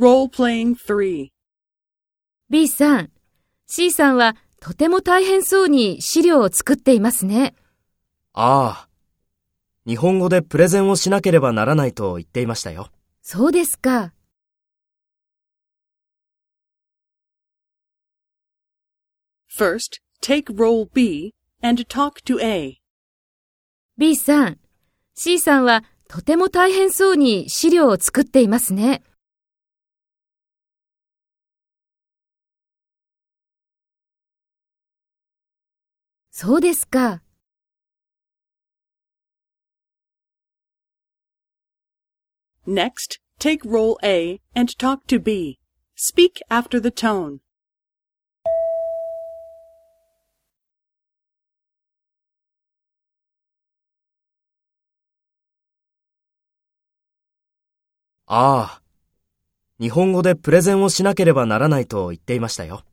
Role-playing 3. B さん、C さんはとても大変そうに資料を作っていますね。ああ。日本語でプレゼンをしなければならないと言っていましたよ。そうですか。First, take role B and talk to A. B さん、C さんはとても大変そうに資料を作っていますね。そうですか。Next, take role A and talk to B. Speak after the tone. ああ。日本語でプレゼンをしなければならないと言っていましたよ。